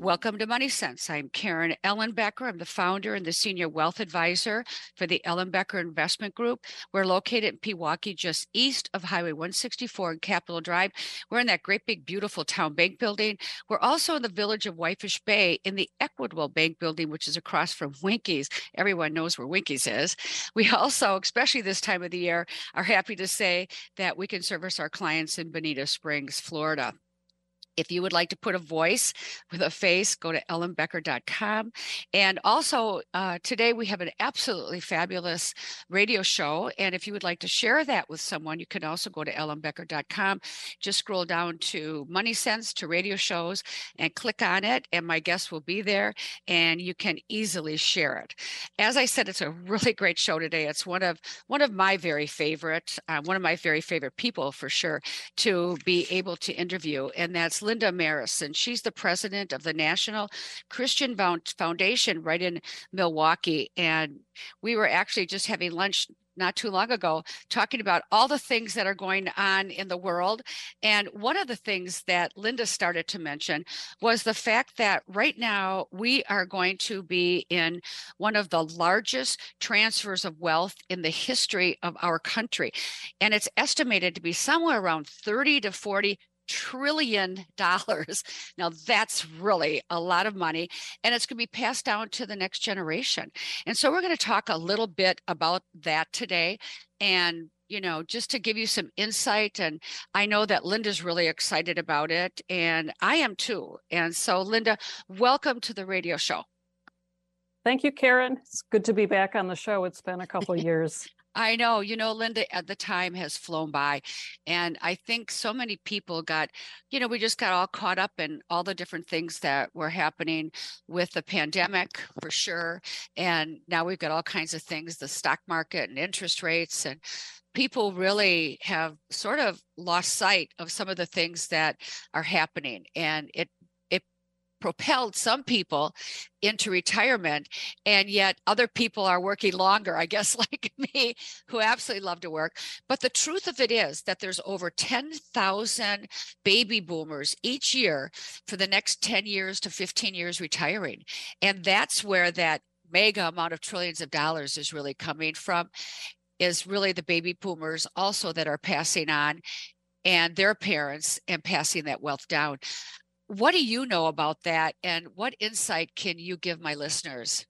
Welcome to Money Sense. I'm Karen Ellenbecker. I'm the founder and the senior wealth advisor for the Ellenbecker Investment Group. We're located in Pewaukee, just east of Highway 164 and Capitol Drive. We're in that great big beautiful town bank building. We're also in the village of Whitefish Bay in the Equitable Bank building, which is across from Winkies. Everyone knows where Winkies is. We also, especially this time of the year, are happy to say that we can service our clients in Bonita Springs, Florida. If you would like to put a voice with a face, go to ellenbecker.com. And also, uh, today we have an absolutely fabulous radio show. And if you would like to share that with someone, you can also go to ellenbecker.com. Just scroll down to Money Sense to radio shows and click on it. And my guest will be there and you can easily share it. As I said, it's a really great show today. It's one of one of my very favorite, uh, one of my very favorite people for sure to be able to interview. And that's Linda Marison. She's the president of the National Christian Foundation right in Milwaukee. And we were actually just having lunch not too long ago talking about all the things that are going on in the world. And one of the things that Linda started to mention was the fact that right now we are going to be in one of the largest transfers of wealth in the history of our country. And it's estimated to be somewhere around 30 to 40 trillion dollars. Now that's really a lot of money and it's going to be passed down to the next generation. And so we're going to talk a little bit about that today and you know just to give you some insight and I know that Linda's really excited about it and I am too. And so Linda, welcome to the radio show. Thank you, Karen. It's good to be back on the show. It's been a couple years. I know, you know, Linda, at the time has flown by. And I think so many people got, you know, we just got all caught up in all the different things that were happening with the pandemic for sure. And now we've got all kinds of things, the stock market and interest rates. And people really have sort of lost sight of some of the things that are happening. And it propelled some people into retirement and yet other people are working longer i guess like me who absolutely love to work. But the truth of it is that there's over 10,000 baby boomers each year for the next 10 years to 15 years retiring. And that's where that mega amount of trillions of dollars is really coming from is really the baby boomers also that are passing on and their parents and passing that wealth down what do you know about that and what insight can you give my listeners?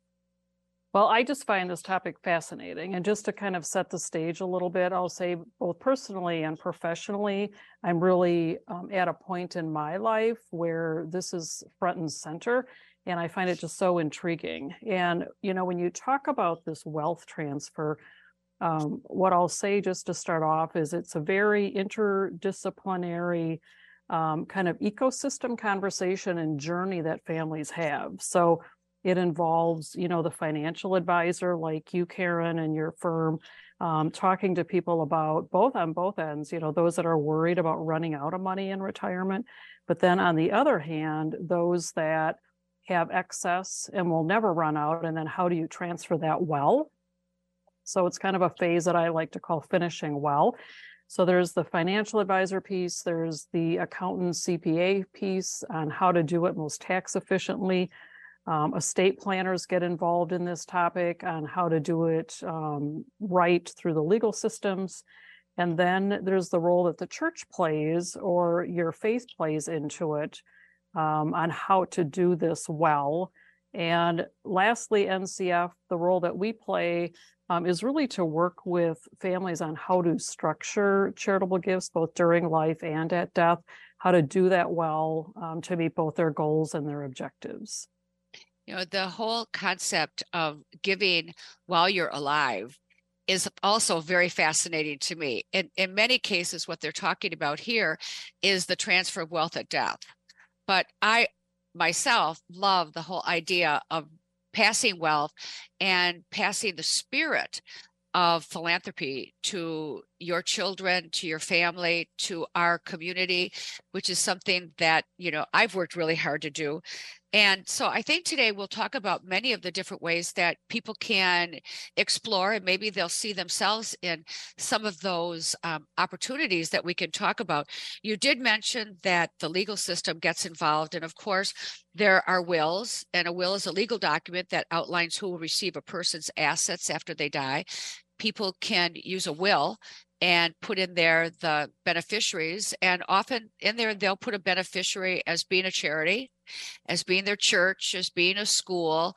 Well i just find this topic fascinating and just to kind of set the stage a little bit i'll say both personally and professionally i'm really um, at a point in my life where this is front and center and i find it just so intriguing. And you know when you talk about this wealth transfer um, what i'll say just to start off is it's a very interdisciplinary um, kind of ecosystem conversation and journey that families have. So it involves, you know, the financial advisor like you, Karen, and your firm, um, talking to people about both on both ends, you know, those that are worried about running out of money in retirement. But then on the other hand, those that have excess and will never run out. And then how do you transfer that well? So it's kind of a phase that I like to call finishing well. So there's the financial advisor piece, there's the accountant CPA piece on how to do it most tax efficiently. Um, estate planners get involved in this topic on how to do it um, right through the legal systems. And then there's the role that the church plays or your faith plays into it um, on how to do this well. And lastly, NCF, the role that we play um, is really to work with families on how to structure charitable gifts both during life and at death, how to do that well um, to meet both their goals and their objectives. You know, the whole concept of giving while you're alive is also very fascinating to me. In, in many cases, what they're talking about here is the transfer of wealth at death. But I myself love the whole idea of passing wealth and passing the spirit of philanthropy to your children, to your family, to our community, which is something that, you know, I've worked really hard to do. And so I think today we'll talk about many of the different ways that people can explore, and maybe they'll see themselves in some of those um, opportunities that we can talk about. You did mention that the legal system gets involved. And of course, there are wills, and a will is a legal document that outlines who will receive a person's assets after they die. People can use a will and put in there the beneficiaries. And often in there, they'll put a beneficiary as being a charity, as being their church, as being a school.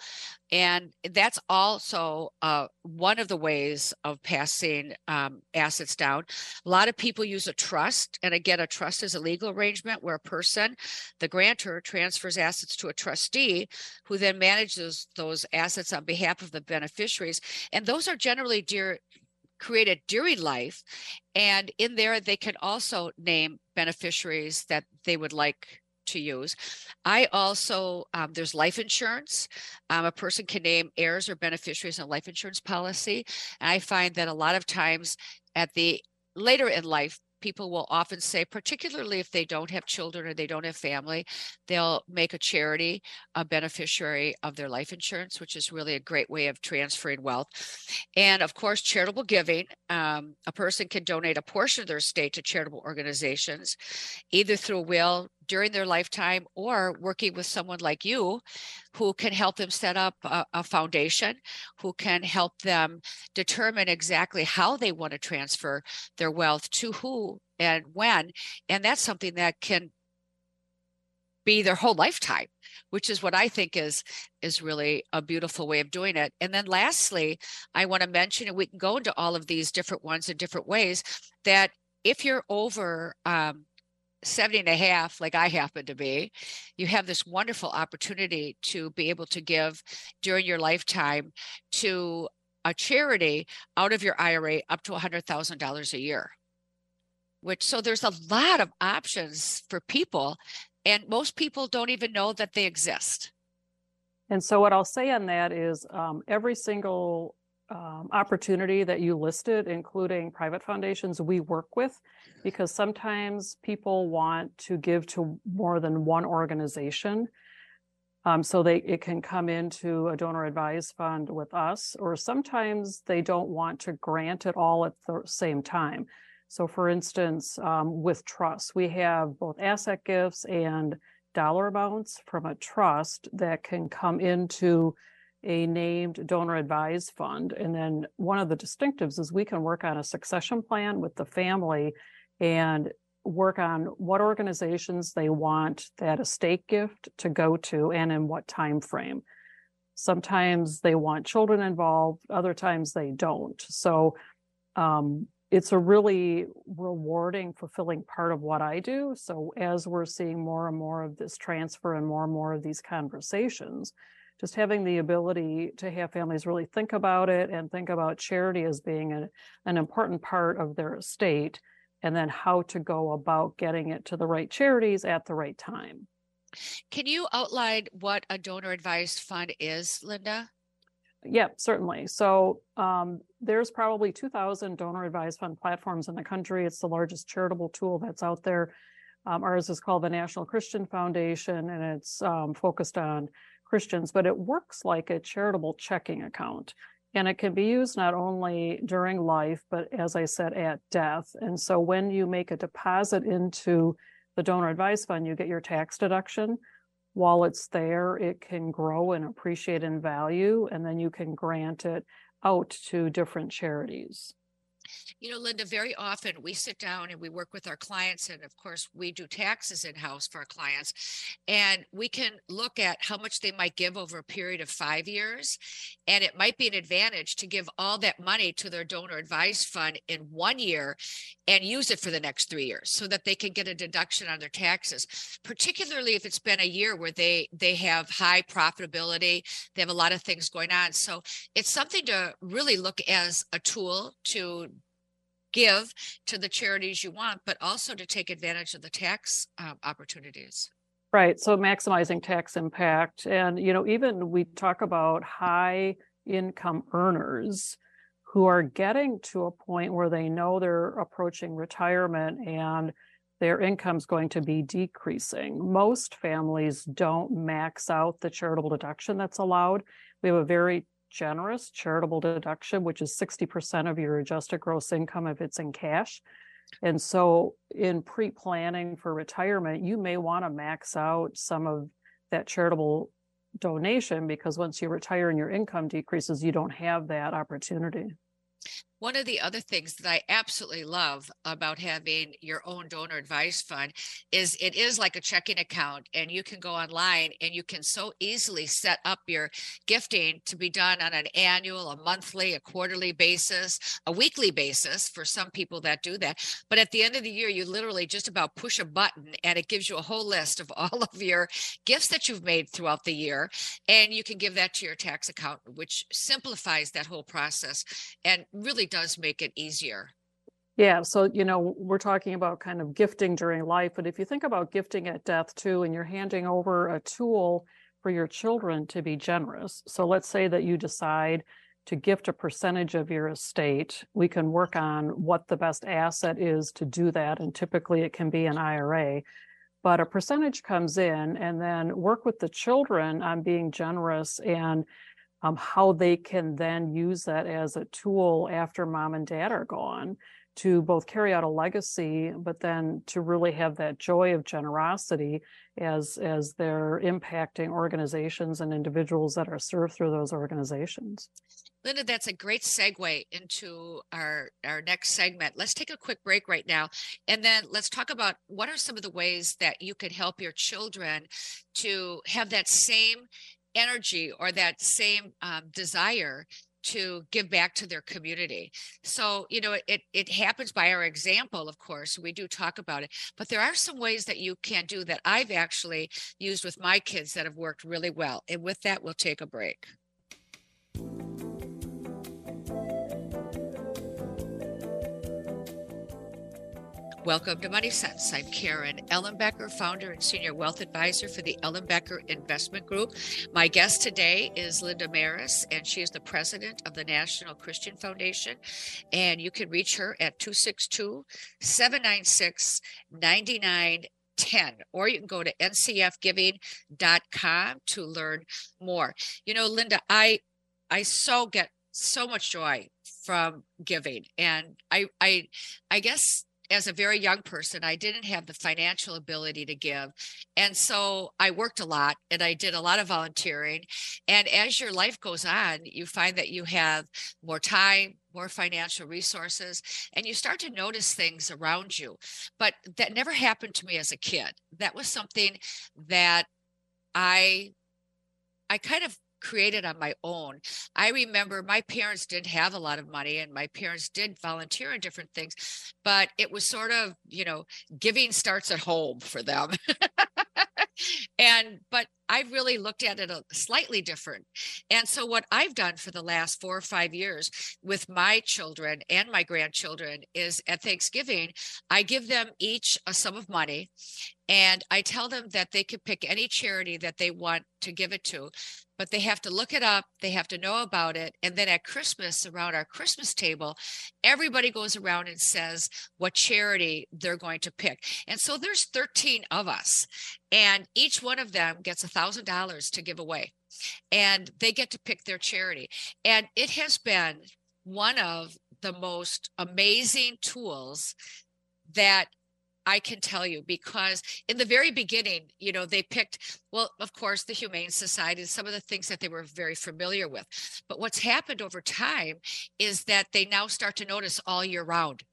And that's also uh, one of the ways of passing um, assets down. A lot of people use a trust. And again, a trust is a legal arrangement where a person, the grantor, transfers assets to a trustee who then manages those assets on behalf of the beneficiaries. And those are generally dear, created during life. And in there, they can also name beneficiaries that they would like to use. I also, um, there's life insurance. Um, a person can name heirs or beneficiaries on life insurance policy. And I find that a lot of times at the later in life, people will often say, particularly if they don't have children or they don't have family, they'll make a charity a beneficiary of their life insurance, which is really a great way of transferring wealth. And of course, charitable giving. Um, a person can donate a portion of their estate to charitable organizations, either through will, during their lifetime or working with someone like you who can help them set up a, a, foundation, who can help them determine exactly how they want to transfer their wealth to who and when. And that's something that can be their whole lifetime which is what i think is is really a beautiful way of doing it and then lastly i want to mention and we can go into all of these different ones in different ways that if you're over um, 70 and a half, like I happen to be, you have this wonderful opportunity to be able to give during your lifetime to a charity out of your IRA up to $100,000 a year. Which, so there's a lot of options for people, and most people don't even know that they exist. And so, what I'll say on that is um, every single um, opportunity that you listed, including private foundations, we work with because sometimes people want to give to more than one organization. Um, so they it can come into a donor advised fund with us, or sometimes they don't want to grant it all at the same time. So, for instance, um, with trusts, we have both asset gifts and dollar amounts from a trust that can come into a named donor advised fund. And then one of the distinctives is we can work on a succession plan with the family and work on what organizations they want that estate gift to go to and in what time frame. Sometimes they want children involved, other times they don't. So um, it's a really rewarding, fulfilling part of what I do. So as we're seeing more and more of this transfer and more and more of these conversations, just having the ability to have families really think about it and think about charity as being a, an important part of their estate and then how to go about getting it to the right charities at the right time. Can you outline what a donor advised fund is, Linda? Yeah, certainly. So um, there's probably 2,000 donor advised fund platforms in the country. It's the largest charitable tool that's out there. Um, ours is called the National Christian Foundation, and it's um, focused on Christians, but it works like a charitable checking account. And it can be used not only during life, but as I said, at death. And so when you make a deposit into the donor advised fund, you get your tax deduction. While it's there, it can grow and appreciate in value, and then you can grant it out to different charities. You know, Linda, very often we sit down and we work with our clients. And of course, we do taxes in house for our clients. And we can look at how much they might give over a period of five years. And it might be an advantage to give all that money to their donor advised fund in one year and use it for the next three years so that they can get a deduction on their taxes, particularly if it's been a year where they they have high profitability, they have a lot of things going on. So it's something to really look as a tool to give to the charities you want, but also to take advantage of the tax um, opportunities. Right. So maximizing tax impact. And, you know, even we talk about high income earners who are getting to a point where they know they're approaching retirement and their income's going to be decreasing. Most families don't max out the charitable deduction that's allowed. We have a very generous charitable deduction, which is 60% of your adjusted gross income if it's in cash. And so, in pre planning for retirement, you may want to max out some of that charitable donation because once you retire and your income decreases, you don't have that opportunity. One of the other things that I absolutely love about having your own donor advised fund is it is like a checking account and you can go online and you can so easily set up your gifting to be done on an annual, a monthly, a quarterly basis, a weekly basis for some people that do that. But at the end of the year, you literally just about push a button and it gives you a whole list of all of your gifts that you've made throughout the year. And you can give that to your tax accountant, which simplifies that whole process and really does make it easier. Yeah, so you know, we're talking about kind of gifting during life, but if you think about gifting at death too, and you're handing over a tool for your children to be generous. So let's say that you decide to gift a percentage of your estate. We can work on what the best asset is to do that, and typically it can be an IRA. But a percentage comes in, and then work with the children on being generous and um, how they can then use that as a tool after mom and dad are gone to both carry out a legacy but then to really have that joy of generosity as as they're impacting organizations and individuals that are served through those organizations. Linda that's a great segue into our our next segment. Let's take a quick break right now and then let's talk about what are some of the ways that you could help your children to have that same energy or that same um, desire to give back to their community. So, you know, it it happens by our example, of course. We do talk about it, but there are some ways that you can do that I've actually used with my kids that have worked really well. And with that, we'll take a break. Welcome to Money Sense. I'm Karen Ellenbecker, founder and senior wealth advisor for the Ellenbecker Investment Group. My guest today is Linda Maris, and she is the president of the National Christian Foundation. And you can reach her at 262 796 9910, or you can go to ncfgiving.com to learn more. You know, Linda, I I so get so much joy from giving and i i i guess as a very young person, I didn't have the financial ability to give. And so I worked a lot and I did a lot of volunteering. And as your life goes on, you find that you have more time, more financial resources, and you start to notice things around you. But that never happened to me as a kid. That was something that I I kind of created on my own. I remember my parents didn't have a lot of money and my parents did volunteer in different things, but it was sort of, you know, giving starts at home for them. and but I really looked at it a slightly different. And so what I've done for the last 4 or 5 years with my children and my grandchildren is at Thanksgiving, I give them each a sum of money and I tell them that they can pick any charity that they want to give it to but they have to look it up they have to know about it and then at christmas around our christmas table everybody goes around and says what charity they're going to pick and so there's 13 of us and each one of them gets a thousand dollars to give away and they get to pick their charity and it has been one of the most amazing tools that I can tell you because in the very beginning, you know, they picked, well, of course, the Humane Society and some of the things that they were very familiar with. But what's happened over time is that they now start to notice all year round.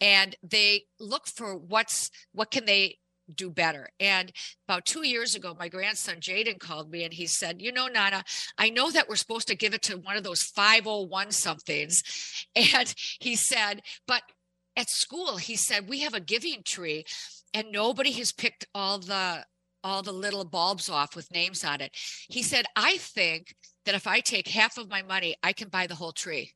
And they look for what's what can they do better. And about two years ago, my grandson Jaden called me and he said, You know, Nana, I know that we're supposed to give it to one of those 501 somethings. And he said, But at school he said we have a giving tree and nobody has picked all the all the little bulbs off with names on it he said i think that if i take half of my money i can buy the whole tree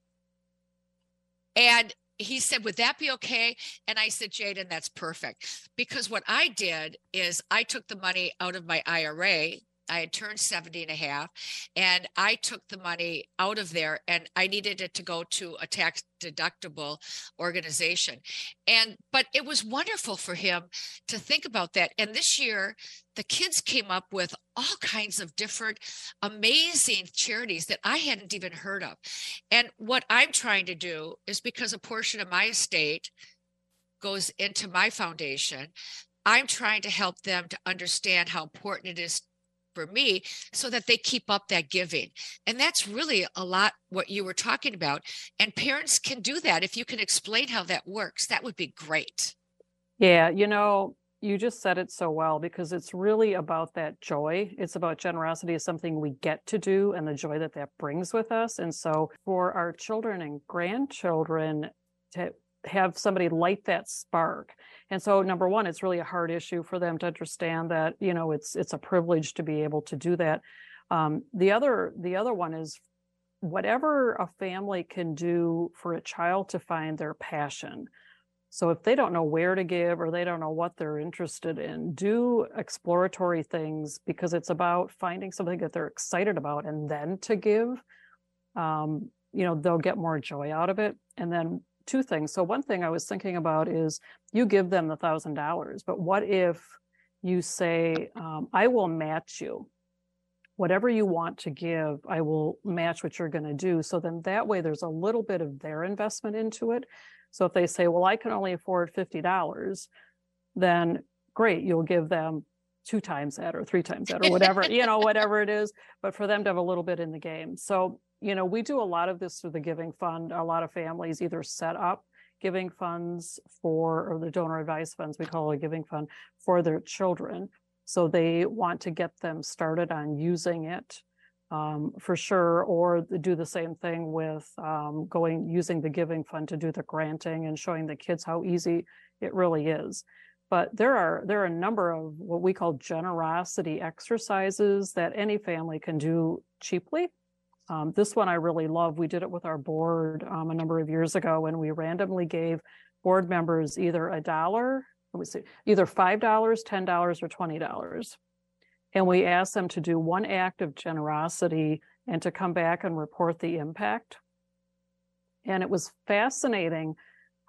and he said, Would that be okay? And I said, Jaden, that's perfect. Because what I did is I took the money out of my IRA. I had turned 70 and a half, and I took the money out of there and I needed it to go to a tax deductible organization. And, but it was wonderful for him to think about that. And this year, the kids came up with all kinds of different amazing charities that I hadn't even heard of. And what I'm trying to do is because a portion of my estate goes into my foundation, I'm trying to help them to understand how important it is for me so that they keep up that giving. And that's really a lot what you were talking about. And parents can do that. If you can explain how that works, that would be great. Yeah, you know, you just said it so well because it's really about that joy. It's about generosity is something we get to do and the joy that that brings with us. And so for our children and grandchildren to have somebody light that spark. And so number one it's really a hard issue for them to understand that you know it's it's a privilege to be able to do that. Um, the other the other one is whatever a family can do for a child to find their passion. So if they don't know where to give or they don't know what they're interested in do exploratory things because it's about finding something that they're excited about and then to give. Um, you know they'll get more joy out of it. And then two things. So one thing I was thinking about is you give them the thousand dollars, but what if you say, um, I will match you. Whatever you want to give, I will match what you're going to do. So then that way there's a little bit of their investment into it. So if they say, well, I can only afford $50, then great, you'll give them two times that or three times that or whatever, you know, whatever it is, but for them to have a little bit in the game. So you know, we do a lot of this through the Giving Fund. A lot of families either set up giving funds for, or the donor advised funds, we call it a giving fund for their children. So they want to get them started on using it um, for sure, or do the same thing with um, going using the giving fund to do the granting and showing the kids how easy it really is. But there are there are a number of what we call generosity exercises that any family can do cheaply um, this one I really love. We did it with our board um, a number of years ago and we randomly gave board members either a dollar, let me see, either $5, $10, or $20. And we asked them to do one act of generosity and to come back and report the impact. And it was fascinating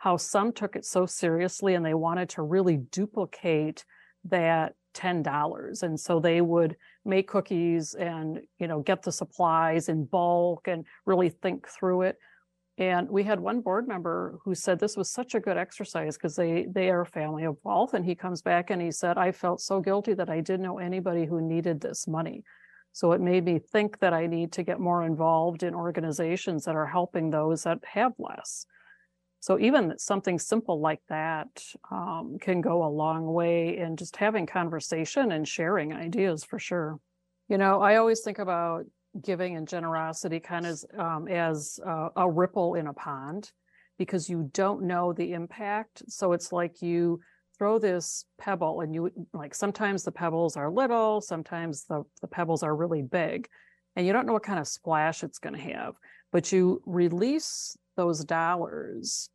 how some took it so seriously and they wanted to really duplicate that $10. And so they would make cookies and, you know, get the supplies in bulk and really think through it. And we had one board member who said this was such a good exercise because they they are a family of wealth. And he comes back and he said, I felt so guilty that I didn't know anybody who needed this money. So it made me think that I need to get more involved in organizations that are helping those that have less. So even something simple like that um, can go a long way in just having conversation and sharing ideas for sure. You know, I always think about giving and generosity kind of um, as uh, a ripple in a pond because you don't know the impact. So it's like you throw this pebble and you like sometimes the pebbles are little, sometimes the, the pebbles are really big, and you don't know what kind of splash it's going to have. But you release those dollars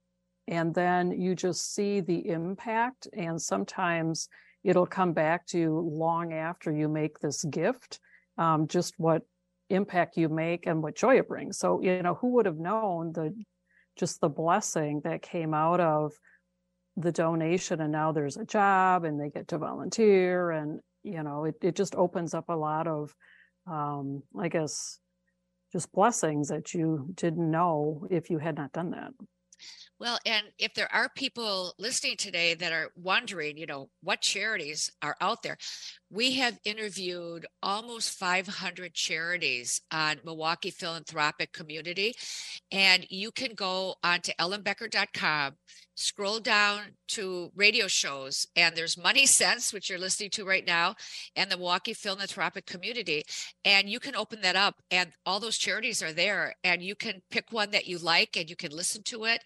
and then you just see the impact and sometimes it'll come back to you long after you make this gift um, just what impact you make and what joy it brings. So you know who would have known the just the blessing that came out of the donation and now there's a job and they get to volunteer and you know it, it just opens up a lot of um, i guess just blessings that you didn't know if you had not done that well, and if there are people listening today that are wondering, you know, what charities are out there, we have interviewed almost 500 charities on Milwaukee Philanthropic Community. And you can go onto ellenbecker.com, scroll down to radio shows, and there's Money Sense, which you're listening to right now, and the Milwaukee Philanthropic Community. And you can open that up, and all those charities are there. And you can pick one that you like, and you can listen to it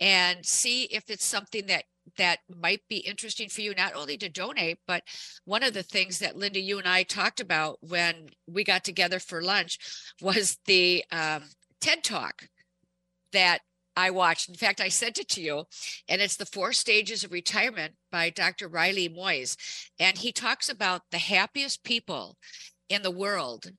and see if it's something that that might be interesting for you not only to donate but one of the things that linda you and i talked about when we got together for lunch was the um, ted talk that I watched. In fact, I sent it to you, and it's the four stages of retirement by Dr. Riley Moynes. And he talks about the happiest people in the world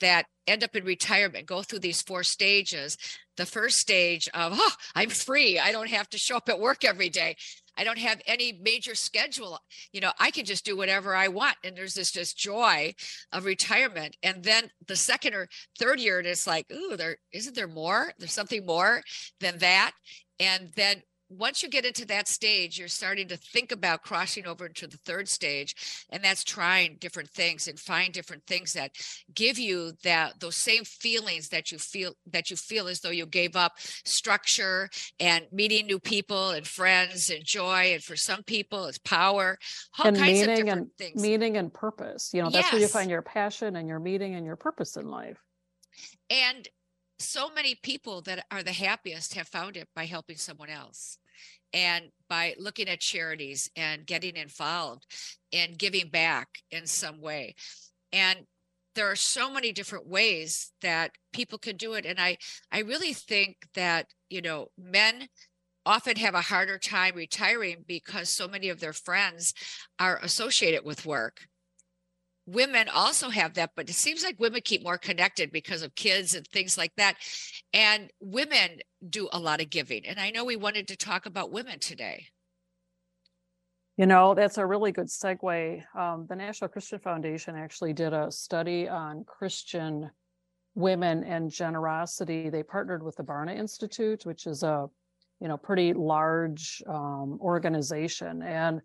that end up in retirement go through these four stages. The first stage of, oh, I'm free. I don't have to show up at work every day. I don't have any major schedule. You know, I can just do whatever I want. And there's this just joy of retirement. And then the second or third year, it's like, ooh, there isn't there more? There's something more than that. And then once you get into that stage, you're starting to think about crossing over into the third stage, and that's trying different things and find different things that give you that those same feelings that you feel that you feel as though you gave up structure and meeting new people and friends and joy. And for some people, it's power, all and kinds meaning of different and things. meaning and purpose. You know, that's where you find your passion and your meaning and your purpose in life. And so many people that are the happiest have found it by helping someone else and by looking at charities and getting involved and giving back in some way. And there are so many different ways that people can do it. And I, I really think that, you know, men often have a harder time retiring because so many of their friends are associated with work women also have that, but it seems like women keep more connected because of kids and things like that. And women do a lot of giving. And I know we wanted to talk about women today. You know, that's a really good segue. Um, the National Christian Foundation actually did a study on Christian women and generosity. They partnered with the Barna Institute, which is a, you know, pretty large um, organization. And,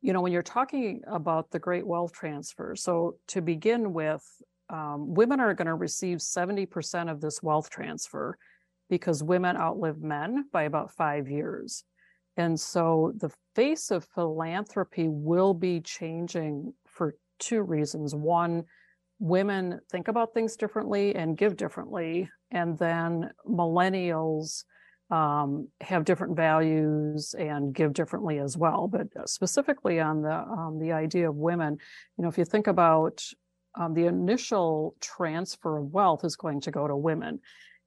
you know, when you're talking about the great wealth transfer, so to begin with, um, women are going to receive 70% of this wealth transfer because women outlive men by about five years. And so the face of philanthropy will be changing for two reasons. One, women think about things differently and give differently. And then millennials um, have different values and give differently as well. But specifically on the um, the idea of women, you know, if you think about um, the initial transfer of wealth is going to go to women.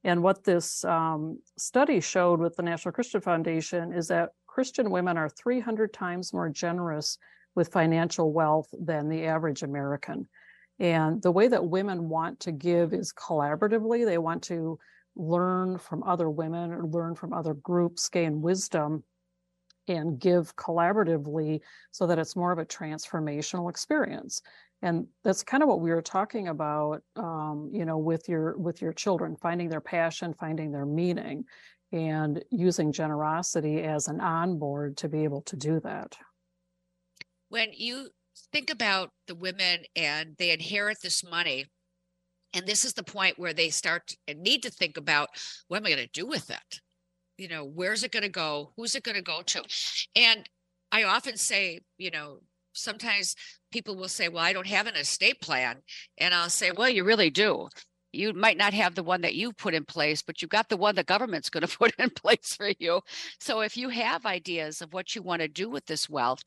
And what this um, study showed with the National Christian Foundation is that Christian women are 300 times more generous with financial wealth than the average American. And the way that women want to give is collaboratively. They want to learn from other women or learn from other groups, gain wisdom, and give collaboratively so that it's more of a transformational experience. And that's kind of what we were talking about um, you know with your with your children finding their passion finding their meaning and using generosity as an onboard to be able to do that. When you think about the women and they inherit this money, and this is the point where they start and need to think about what am I going to do with it? You know, where's it going to go? Who's it going to go to? And I often say, you know, sometimes people will say, well, I don't have an estate plan. And I'll say, well, you really do. You might not have the one that you put in place, but you've got the one the government's going to put in place for you. So if you have ideas of what you want to do with this wealth,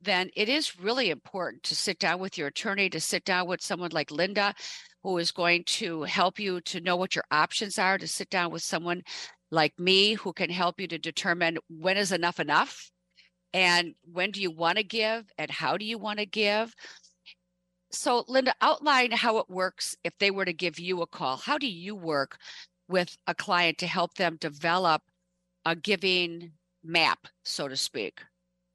then it is really important to sit down with your attorney, to sit down with someone like Linda, who is going to help you to know what your options are, to sit down with someone like me who can help you to determine when is enough enough and when do you want to give and how do you want to give so linda outline how it works if they were to give you a call how do you work with a client to help them develop a giving map so to speak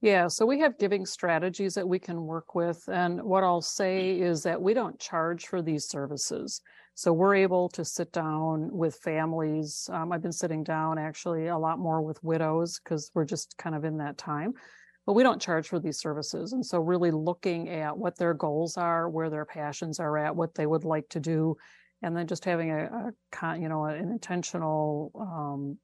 yeah so we have giving strategies that we can work with and what i'll say is that we don't charge for these services so we're able to sit down with families. Um, I've been sitting down actually a lot more with widows because we're just kind of in that time. But we don't charge for these services. And so really looking at what their goals are, where their passions are at, what they would like to do, and then just having a, a you know, an intentional um,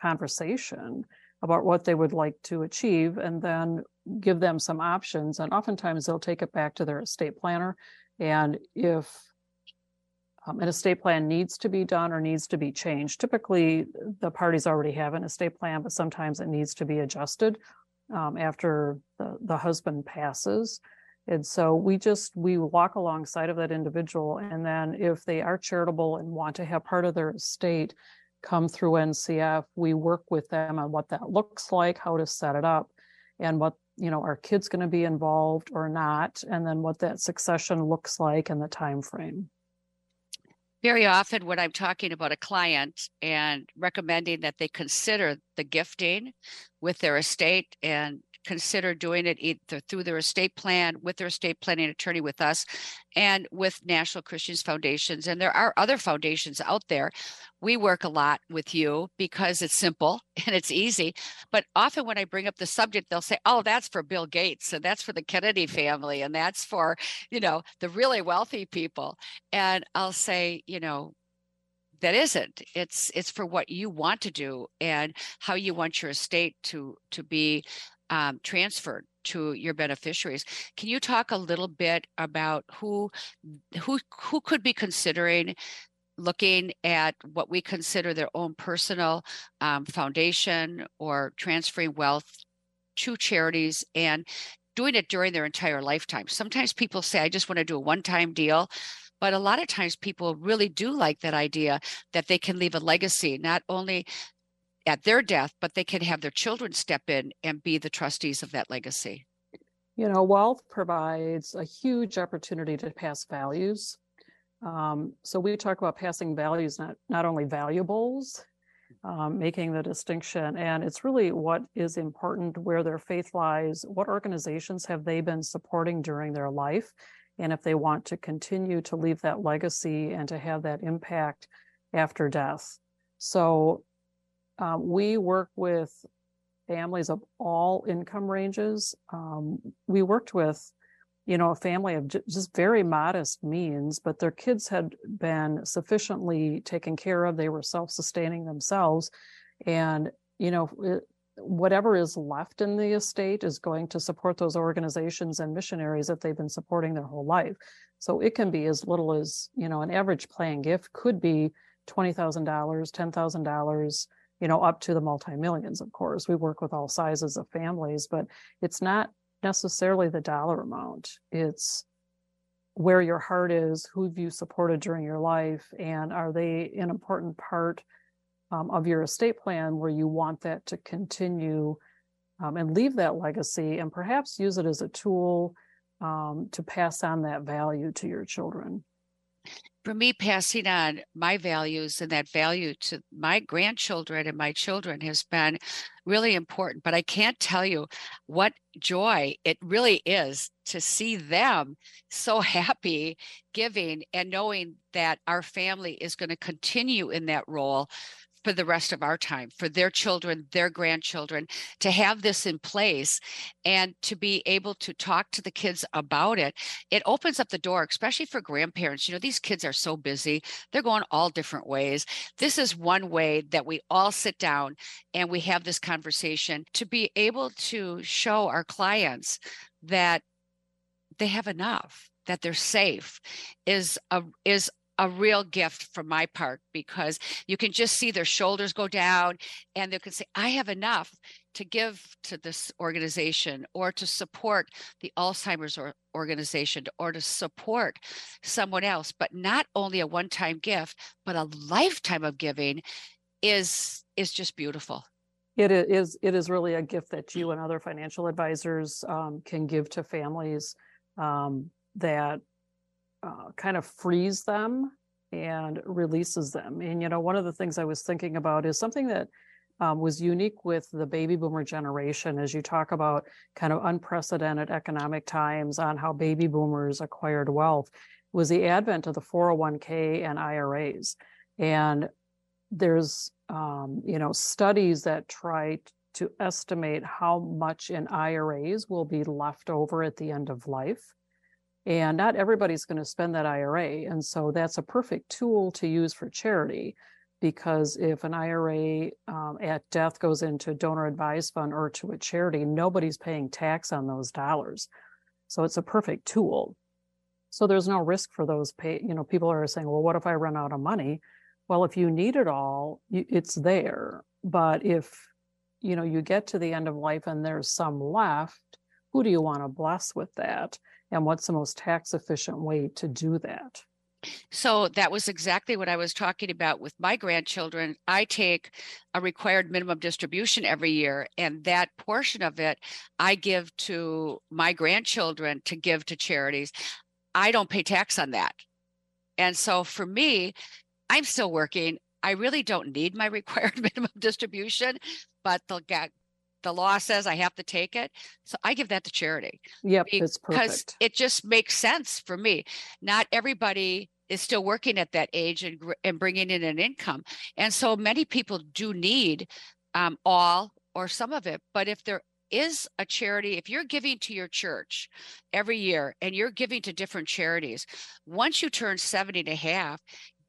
conversation about what they would like to achieve and then give them some options. And oftentimes they'll take it back to their estate planner. And if um, an estate plan needs to be done or needs to be changed. Typically, the parties already have an estate plan, but sometimes it needs to be adjusted um, after the, the husband passes. And so we just we walk alongside of that individual, and then if they are charitable and want to have part of their estate come through NCF. We work with them on what that looks like, how to set it up, and what you know are kids going to be involved or not, and then what that succession looks like and the time frame very often when I'm talking about a client and recommending that they consider the gifting with their estate and consider doing it either through their estate plan with their estate planning attorney with us and with national christians foundations and there are other foundations out there. We work a lot with you because it's simple and it's easy but often when i bring up the subject they'll say oh that's for bill gates and that's for the kennedy family and that's for you know the really wealthy people. And i'll say you know that isn't. It's it's for what you want to do and how you want your estate to to be um, transferred to your beneficiaries. Can you talk a little bit about who who who could be considering looking at what we consider their own personal um, foundation or transferring wealth to charities and doing it during their entire lifetime. Sometimes people say, I just want to do a one time deal. But a lot of times people really do like that idea that they can leave a legacy, not only at their death, but they can have their children step in and be the trustees of that legacy. You know, wealth provides a huge opportunity to pass values. Um, so we talk about passing values, not not only valuables, um, making the distinction, and it's really what is important, where their faith lies, what organizations have they been supporting during their life, and if they want to continue to leave that legacy and to have that impact after death. So um, we work with families of all income ranges. Um, we worked with, you know, a family of just very modest means, but their kids had been sufficiently taken care of. They were self sustaining themselves. And, you know, it, whatever is left in the estate is going to support those organizations and missionaries that they've been supporting their whole life. So it can be as little as, you know, an average plan gift could be $20,000, $10,000 you know, up to the multi-millions, of course. We work with all sizes of families, but it's not necessarily the dollar amount. It's where your heart is, who have you supported during your life, and are they an important part um, of your estate plan where you want that to continue um, and leave that legacy and perhaps use it as a tool um, to pass on that value to your children for me passing on my values and that value to my grandchildren and my children has been really important but i can't tell you what joy it really is to see them so happy giving and knowing that our family is going to continue in that role for the rest of our time, for their children, their grandchildren, to have this in place and to be able to talk to the kids about it. It opens up the door, especially for grandparents. You know, these kids are so busy, they're going all different ways. This is one way that we all sit down and we have this conversation to be able to show our clients that they have enough that they're safe is a is a real gift from my part because you can just see their shoulders go down and they can say, I have enough to give to this organization or to support the Alzheimer's or organization or to support someone else. But not only a one time gift, but a lifetime of giving is is just beautiful. It is it is really a gift that you and other financial advisors um, can give to families um, that uh, kind of frees them and releases them. And, you know, one of the things I was thinking about is something that um, was unique with the baby boomer generation as you talk about kind of unprecedented economic times on how baby boomers acquired wealth was the advent of the 401k and IRAs. And there's, um, you know, studies that try to estimate how much in IRAs will be left over at the end of life. And not everybody's going to spend that IRA. And so that's a perfect tool to use for charity because if an IRA um, at death goes into a donor advised fund or to a charity, nobody's paying tax on those dollars. So it's a perfect tool. So there's no risk for those pay. You know, people are saying, well, what if I run out of money? Well, if you need it all, it's there. But if, you know, you get to the end of life and there's some left, who do you want to bless with that? And what's the most tax efficient way to do that So that was exactly what I was talking about with my grandchildren. I take a required minimum distribution every year, and that portion of it I give to my grandchildren to give to charities. I don't pay tax on that. And so for me, I'm still working. I really don't need my required minimum distribution, but the the law says I have to take it. So I give that to charity. Yep, it's because perfect. it just makes sense for me. Not everybody is still working at that age and, and bringing in an income. And so many people do need um, all or some of it. But if there is a charity, if you're giving to your church every year and you're giving to different charities, once you turn 70 and a half,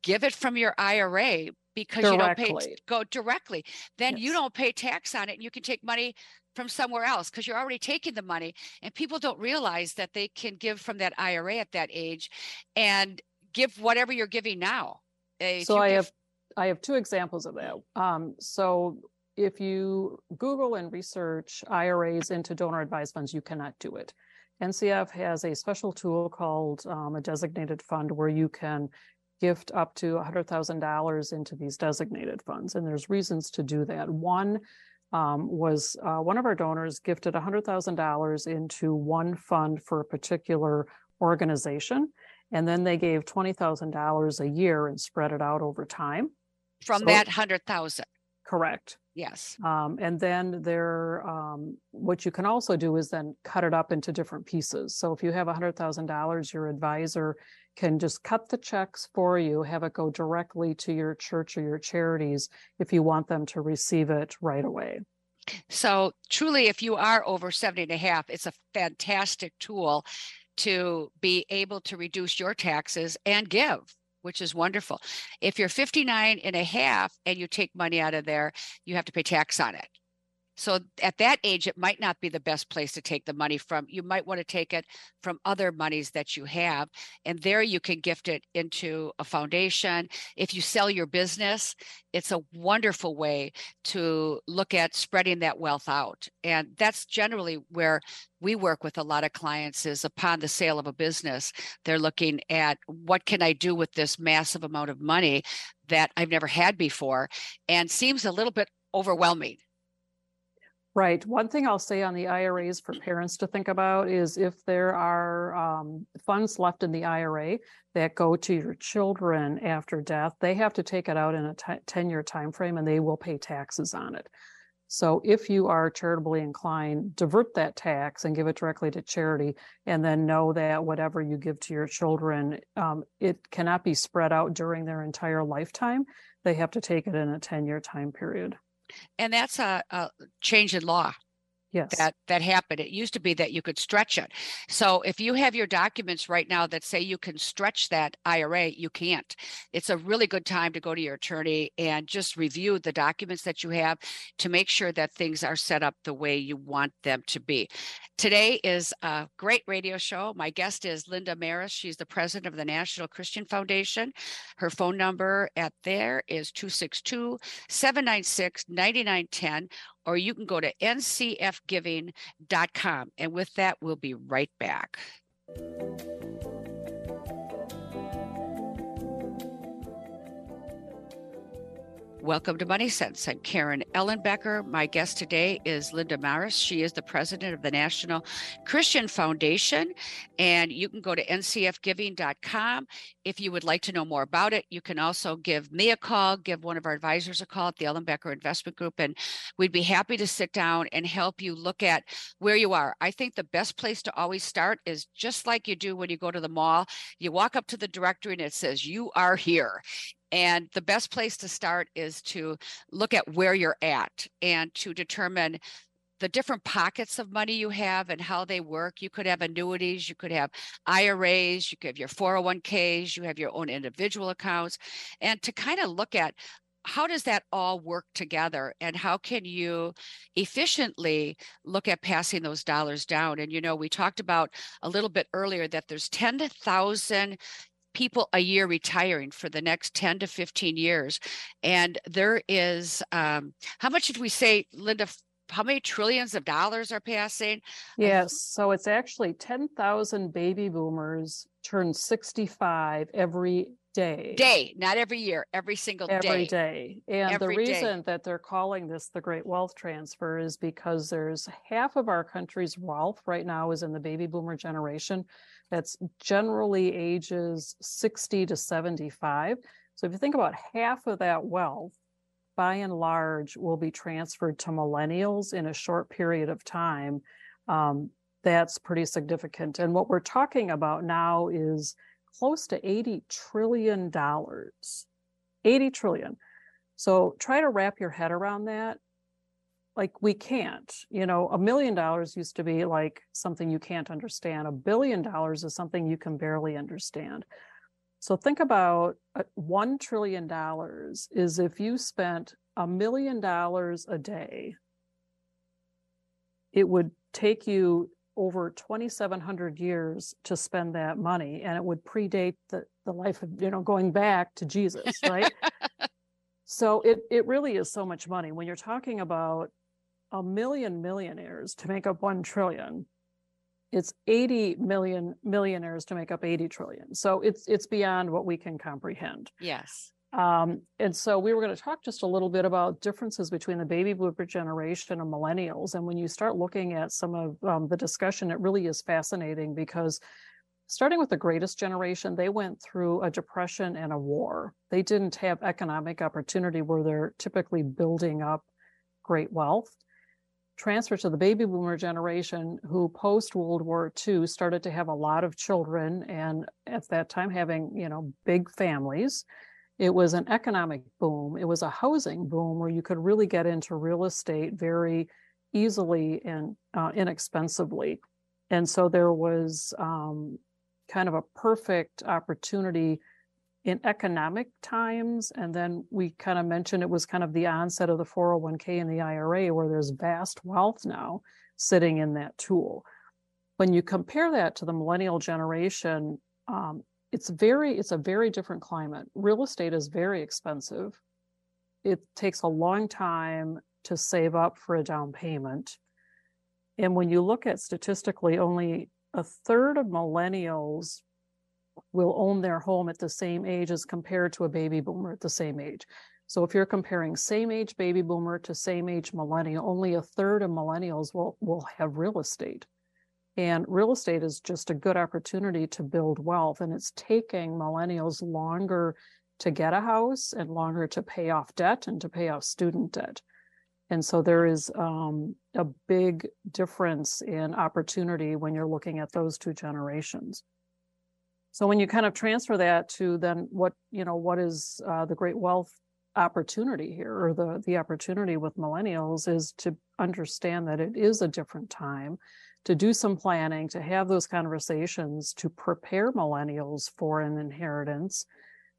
give it from your IRA because directly. you don't pay go directly. Then yes. you don't pay tax on it and you can take money from somewhere else because you're already taking the money and people don't realize that they can give from that IRA at that age and give whatever you're giving now. Uh, so I give... have I have two examples of that. Um, so if you Google and research IRAs into donor advised funds, you cannot do it. NCF has a special tool called um, a designated fund where you can gift up to $100,000 into these designated funds. And there's reasons to do that. One um, was uh, one of our donors gifted $100,000 into one fund for a particular organization. And then they gave $20,000 a year and spread it out over time. From so, that 100,000. Correct. Yes. Um, and then there, um, what you can also do is then cut it up into different pieces. So if you have $100,000, your advisor can just cut the checks for you, have it go directly to your church or your charities if you want them to receive it right away. So truly, if you are over 70 and a half, it's a fantastic tool to be able to reduce your taxes and give which is wonderful. If you're 59 and a half and you take money out of there, you have to pay tax on it. So at that age, it might not be the best place to take the money from. You might want to take it from other monies that you have. And there you can gift it into a foundation. If you sell your business, it's a wonderful way to look at spreading that wealth out. And that's generally where we work with a lot of clients is upon the sale of a business, they're looking at what can I do with this massive amount of money that I've never had before and seems a little bit overwhelming Right. One thing I'll say on the IRAs for parents to think about is if there are um, funds left in the IRA that go to your children after death, they have to take it out in a 10 year time frame and they will pay taxes on it. So if you are charitably inclined, divert that tax and give it directly to charity, and then know that whatever you give to your children, um, it cannot be spread out during their entire lifetime. They have to take it in a 10 year time period and that's a, a change in law yes. that that happened. It used to be that you could stretch it. So if you have your documents right now that say you can stretch that IRA, you can't. It's a really good time to go to your attorney and just review the documents that you have to make sure that things are set up the way you want them to be. Today is a great radio show. My guest is Linda Maris. She's the president of the National Christian Foundation. Her phone number at there is 262 796 9910 or you can go to ncfgiving.com. And with that, we'll be right back. Welcome to Money Sense. I'm Karen Ellenbecker. My guest today is Linda Maris. She is the president of the National Christian Foundation. And you can go to ncfgiving.com if you would like to know more about it. You can also give me a call, give one of our advisors a call at the Ellenbecker Investment Group, and we'd be happy to sit down and help you look at where you are. I think the best place to always start is just like you do when you go to the mall. You walk up to the directory and it says, You are here. And the best place to start is to look at where you're at and to determine the different pockets of money you have and how they work. You could have annuities, you could have IRAs, you could have your 401ks, you have your own individual accounts, and to kind of look at how does that all work together and how can you efficiently look at passing those dollars down and you know we talked about a little bit earlier that there's 10,000 people a year retiring for the next 10 to 15 years. And there is, um, how much did we say, Linda, how many trillions of dollars are passing? Yes, so it's actually ten thousand baby boomers turn sixty-five every day. Day, not every year, every single day. Every day. day. And the Every day. reason that they're calling this the Great Wealth Transfer is because there's half of our country's wealth right now is in the baby boomer generation. That's generally ages sixty to seventy-five. So if you think about half of that wealth, by and large, will be transferred to millennials in a short period of time. Um, that's pretty significant. And what we're talking about now is close to $80 trillion. 80 trillion. So try to wrap your head around that. Like we can't, you know, a million dollars used to be like something you can't understand. A billion dollars is something you can barely understand. So think about uh, $1 trillion is if you spent a million dollars a day, it would take you over 2,700 years to spend that money and it would predate the, the life of, you know, going back to Jesus, right? so it, it really is so much money. When you're talking about a million millionaires to make up 1 trillion, it's 80 million millionaires to make up 80 trillion. So it's it's beyond what we can comprehend. Yes. Um, and so we were going to talk just a little bit about differences between the baby boomer generation and millennials. And when you start looking at some of um, the discussion, it really is fascinating because starting with the greatest generation, they went through a depression and a war. They didn't have economic opportunity where they're typically building up great wealth. Transfer to the baby boomer generation, who post World War II started to have a lot of children and at that time having, you know, big families. It was an economic boom. It was a housing boom where you could really get into real estate very easily and uh, inexpensively. And so there was um, kind of a perfect opportunity in economic times. And then we kind of mentioned it was kind of the onset of the 401k and the IRA, where there's vast wealth now sitting in that tool. When you compare that to the millennial generation, um, it's very it's a very different climate. Real estate is very expensive. It takes a long time to save up for a down payment. And when you look at statistically, only a third of millennials will own their home at the same age as compared to a baby boomer at the same age. So if you're comparing same age baby boomer to same age millennial, only a third of millennials will, will have real estate. And real estate is just a good opportunity to build wealth. And it's taking millennials longer to get a house and longer to pay off debt and to pay off student debt. And so there is um, a big difference in opportunity when you're looking at those two generations. So when you kind of transfer that to then what, you know, what is uh, the great wealth opportunity here or the, the opportunity with millennials is to understand that it is a different time, to do some planning, to have those conversations, to prepare millennials for an inheritance.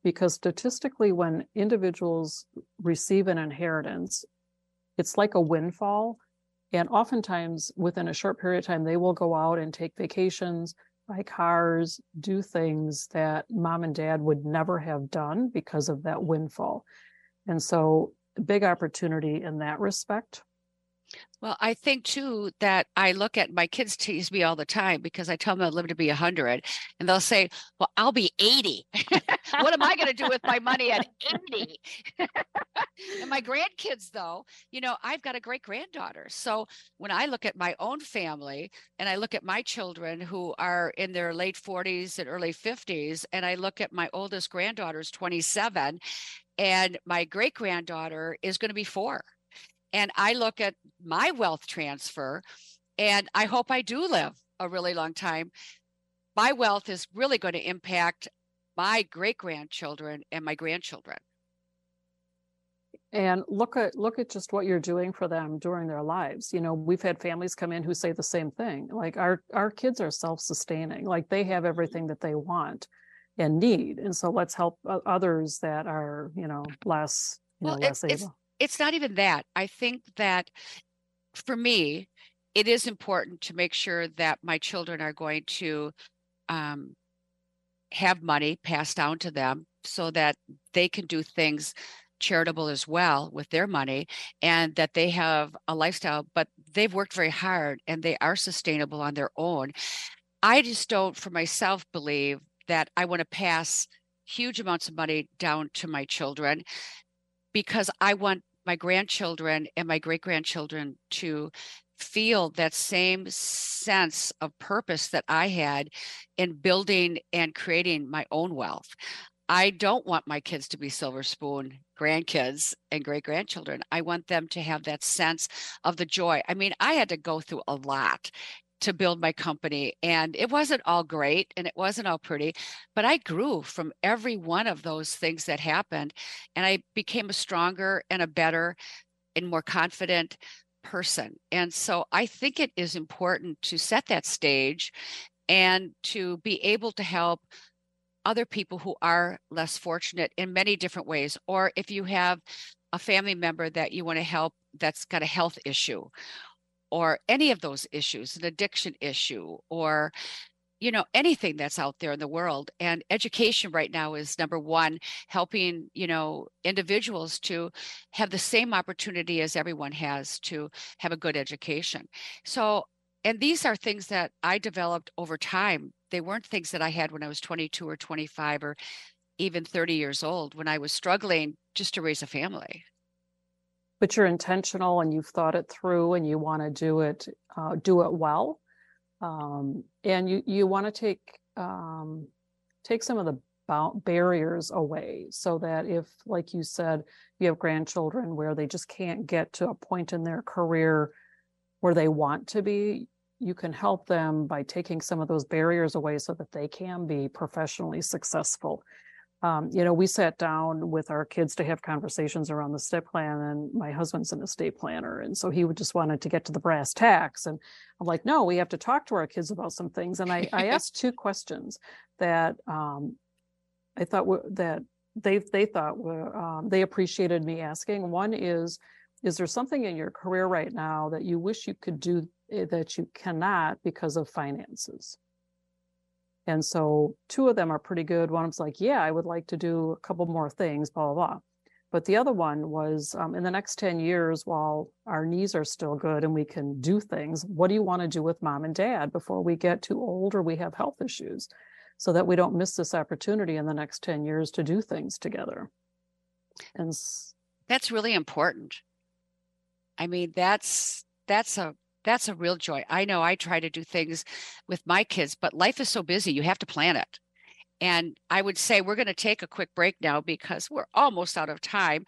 Because statistically, when individuals receive an inheritance, it's like a windfall. And oftentimes, within a short period of time, they will go out and take vacations, buy cars, do things that mom and dad would never have done because of that windfall. And so, big opportunity in that respect. Well, I think too that I look at my kids tease me all the time because I tell them I live to be 100 and they'll say, Well, I'll be 80. what am I going to do with my money at 80? and my grandkids, though, you know, I've got a great granddaughter. So when I look at my own family and I look at my children who are in their late 40s and early 50s, and I look at my oldest granddaughter's 27, and my great granddaughter is going to be four and I look at my wealth transfer and I hope I do live a really long time. My wealth is really going to impact my great grandchildren and my grandchildren. And look at look at just what you're doing for them during their lives. You know, we've had families come in who say the same thing. Like our our kids are self-sustaining. Like they have everything that they want and need. And so let's help others that are, you know, less, you well, know, less it's, able it's not even that. I think that for me, it is important to make sure that my children are going to um, have money passed down to them so that they can do things charitable as well with their money and that they have a lifestyle, but they've worked very hard and they are sustainable on their own. I just don't, for myself, believe that I want to pass huge amounts of money down to my children because I want my grandchildren and my great grandchildren to feel that same sense of purpose that I had in building and creating my own wealth. I don't want my kids to be silver spoon grandkids and great grandchildren. I want them to have that sense of the joy. I mean, I had to go through a lot to build my company and it wasn't all great and it wasn't all pretty but i grew from every one of those things that happened and i became a stronger and a better and more confident person and so i think it is important to set that stage and to be able to help other people who are less fortunate in many different ways. Or if you have a family member that you want to help that's got a health issue or any of those issues, an addiction issue, or you know anything that's out there in the world and education right now is number one helping you know individuals to have the same opportunity as everyone has to have a good education so and these are things that I developed over time. They weren't things that I had when I was 22 or 25 or even 30 years old when I was struggling just to raise a family. But you're intentional and you've thought it through and you want to do it, uh, do it well. Um, and you, you want to take, um, take some of the barriers away so that if, like you said, you have grandchildren where they just can't get to a point in their career where they want to be, you can help them by taking some of those barriers away so that they can be professionally successful. Um, you know, we sat down with our kids to have conversations around the estate plan, and my husband's an estate planner, and so he would just wanted to get to the brass tacks. And I'm like, no, we have to talk to our kids about some things. And I, I asked two questions that um, I thought were, that they they thought were um, they appreciated me asking. One is, is there something in your career right now that you wish you could do eh, that you cannot because of finances? And so two of them are pretty good. One was like, yeah, I would like to do a couple more things, blah, blah, blah. But the other one was um, in the next 10 years, while our knees are still good and we can do things, what do you want to do with mom and dad before we get too old or we have health issues so that we don't miss this opportunity in the next 10 years to do things together? And that's really important I mean, that's that's a that's a real joy. I know I try to do things with my kids, but life is so busy, you have to plan it. And I would say we're going to take a quick break now because we're almost out of time.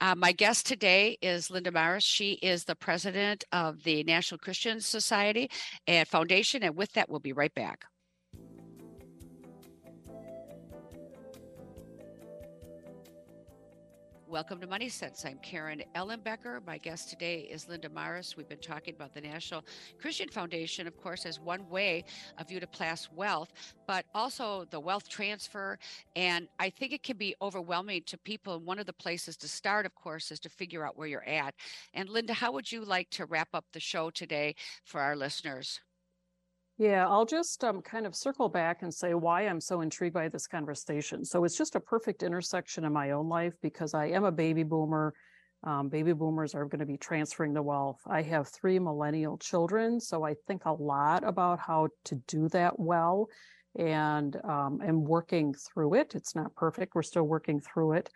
Uh, my guest today is Linda Maris. She is the president of the National Christian Society and Foundation. And with that, we'll be right back. Welcome to Money Sense. I'm Karen Ellenbecker. My guest today is Linda Maris. We've been talking about the National Christian Foundation, of course, as one way of you to pass wealth, but also the wealth transfer. And I think it can be overwhelming to people. And one of the places to start, of course, is to figure out where you're at. And Linda, how would you like to wrap up the show today for our listeners? Yeah, I'll just um, kind of circle back and say why I'm so intrigued by this conversation. So it's just a perfect intersection in my own life because I am a baby boomer. Um, baby boomers are going to be transferring the wealth. I have three millennial children, so I think a lot about how to do that well and um, am working through it. It's not perfect. We're still working through it.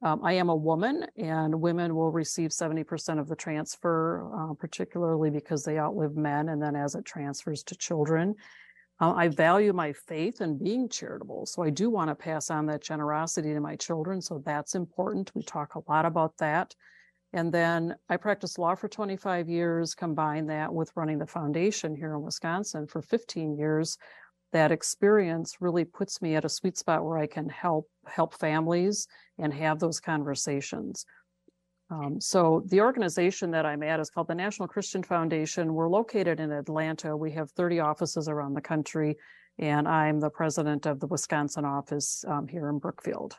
Um, I am a woman, and women will receive 70% of the transfer, uh, particularly because they outlive men, and then as it transfers to children. Uh, I value my faith and being charitable. So I do want to pass on that generosity to my children. So that's important. We talk a lot about that. And then I practiced law for 25 years, combine that with running the foundation here in Wisconsin for 15 years. That experience really puts me at a sweet spot where I can help help families and have those conversations. Um, so the organization that I'm at is called the National Christian Foundation. We're located in Atlanta. We have 30 offices around the country, and I'm the president of the Wisconsin office um, here in Brookfield.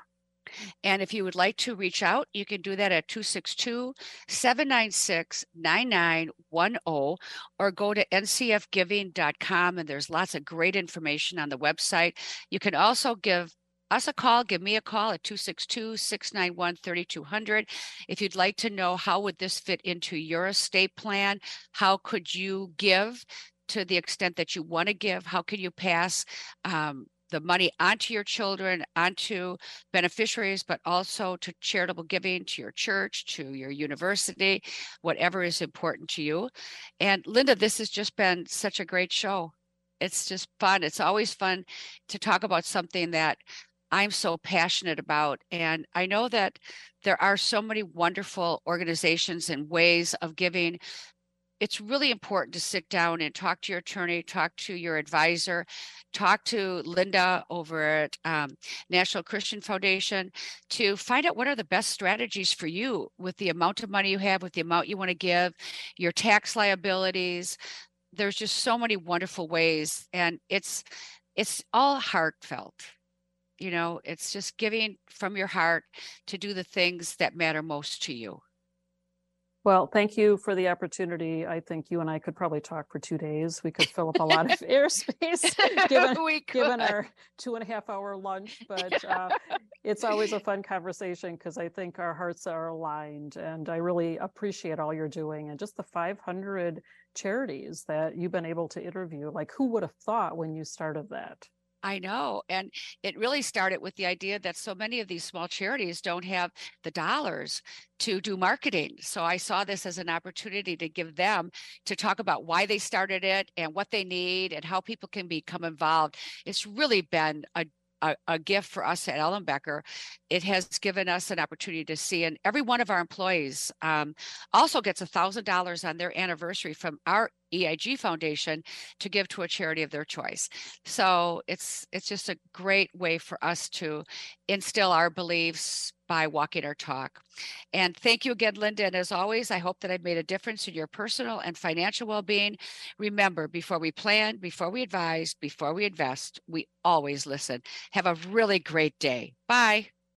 And if you would like to reach out, you can do that at 262 796 9910 or go to ncfgiving.com. And there's lots of great information on the website. You can also give us a call, give me a call at 262-691-3200. If you'd like to know how would this fit into your estate plan, how could you give to the extent that you want to give? How can you pass um, the money onto your children, onto beneficiaries, but also to charitable giving, to your church, to your university, whatever is important to you. And Linda, this has just been such a great show. It's just fun. It's always fun to talk about something that I'm so passionate about. And I know that there are so many wonderful organizations and ways of giving it's really important to sit down and talk to your attorney, talk to your advisor, talk to Linda over at um, National Christian Foundation to find out what are the best strategies for you with the amount of money you have, with the amount you want to give, your tax liabilities. There's just so many wonderful ways, and it's it's all heartfelt. You know, it's just giving from your heart to do the things that matter most to you. Well, thank you for the opportunity. I think you and I could probably talk for two days. We could fill up a lot of airspace given, given our two and a half hour lunch, but uh, it's always a fun conversation because I think our hearts are aligned and I really appreciate all you're doing and just the 500 charities that you've been able to interview. Like who would have thought when you started that? I know. And it really started with the idea that so many of these small charities don't have the dollars to do marketing. So I saw this as an opportunity to give them to talk about why they started it and what they need and how people can become involved. It's really been a a, a, gift for us at Ellenbecker. It has given us an opportunity to see, and every one of our employees um, also gets a thousand dollars on their anniversary from our EIG Foundation to give to a charity of their choice. So it's it's just a great way for us to instill our beliefs by walking our talk. And thank you again, Linda. And as always, I hope that I've made a difference in your personal and financial well-being. Remember, before we plan, before we advise, before we invest, we always listen. Have a really great day. Bye.